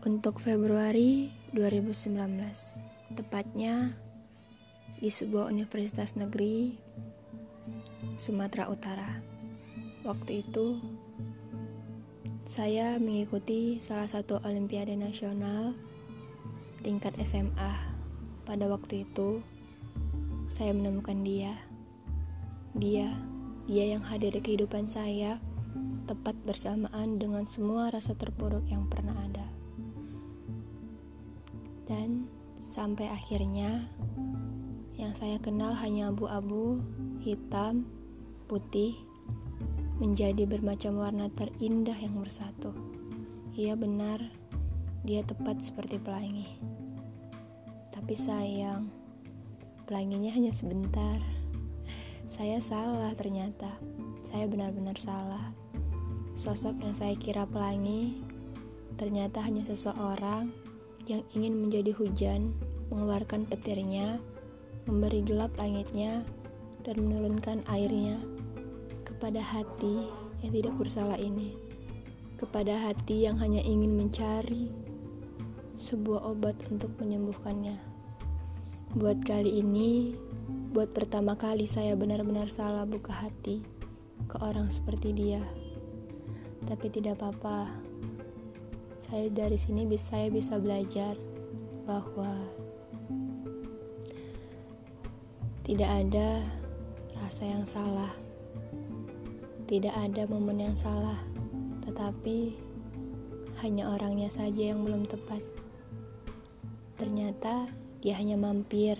untuk Februari 2019 tepatnya di sebuah universitas negeri Sumatera Utara. Waktu itu saya mengikuti salah satu olimpiade nasional tingkat SMA pada waktu itu saya menemukan dia. Dia dia yang hadir di kehidupan saya tepat bersamaan dengan semua rasa terpuruk yang pernah ada dan sampai akhirnya yang saya kenal hanya abu-abu, hitam, putih, menjadi bermacam warna terindah yang bersatu. Iya benar, dia tepat seperti pelangi. Tapi sayang, pelanginya hanya sebentar. Saya salah ternyata. Saya benar-benar salah. Sosok yang saya kira pelangi ternyata hanya seseorang yang ingin menjadi hujan, mengeluarkan petirnya, memberi gelap langitnya, dan menurunkan airnya kepada hati yang tidak bersalah ini, kepada hati yang hanya ingin mencari sebuah obat untuk menyembuhkannya. Buat kali ini, buat pertama kali saya benar-benar salah buka hati ke orang seperti dia. Tapi tidak apa-apa, saya dari sini bisa saya bisa belajar bahwa tidak ada rasa yang salah. Tidak ada momen yang salah, tetapi hanya orangnya saja yang belum tepat. Ternyata dia hanya mampir,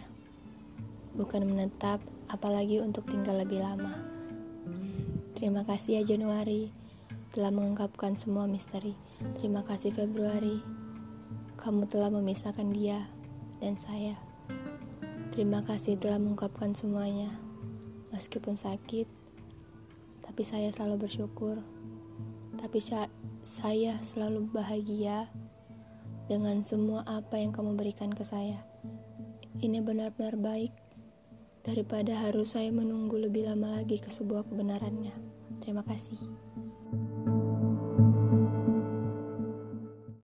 bukan menetap, apalagi untuk tinggal lebih lama. Terima kasih ya Januari telah mengungkapkan semua misteri. Terima kasih Februari, kamu telah memisahkan dia dan saya. Terima kasih telah mengungkapkan semuanya, meskipun sakit, tapi saya selalu bersyukur. Tapi saya selalu bahagia dengan semua apa yang kamu berikan ke saya. Ini benar-benar baik daripada harus saya menunggu lebih lama lagi ke sebuah kebenarannya. Terima kasih.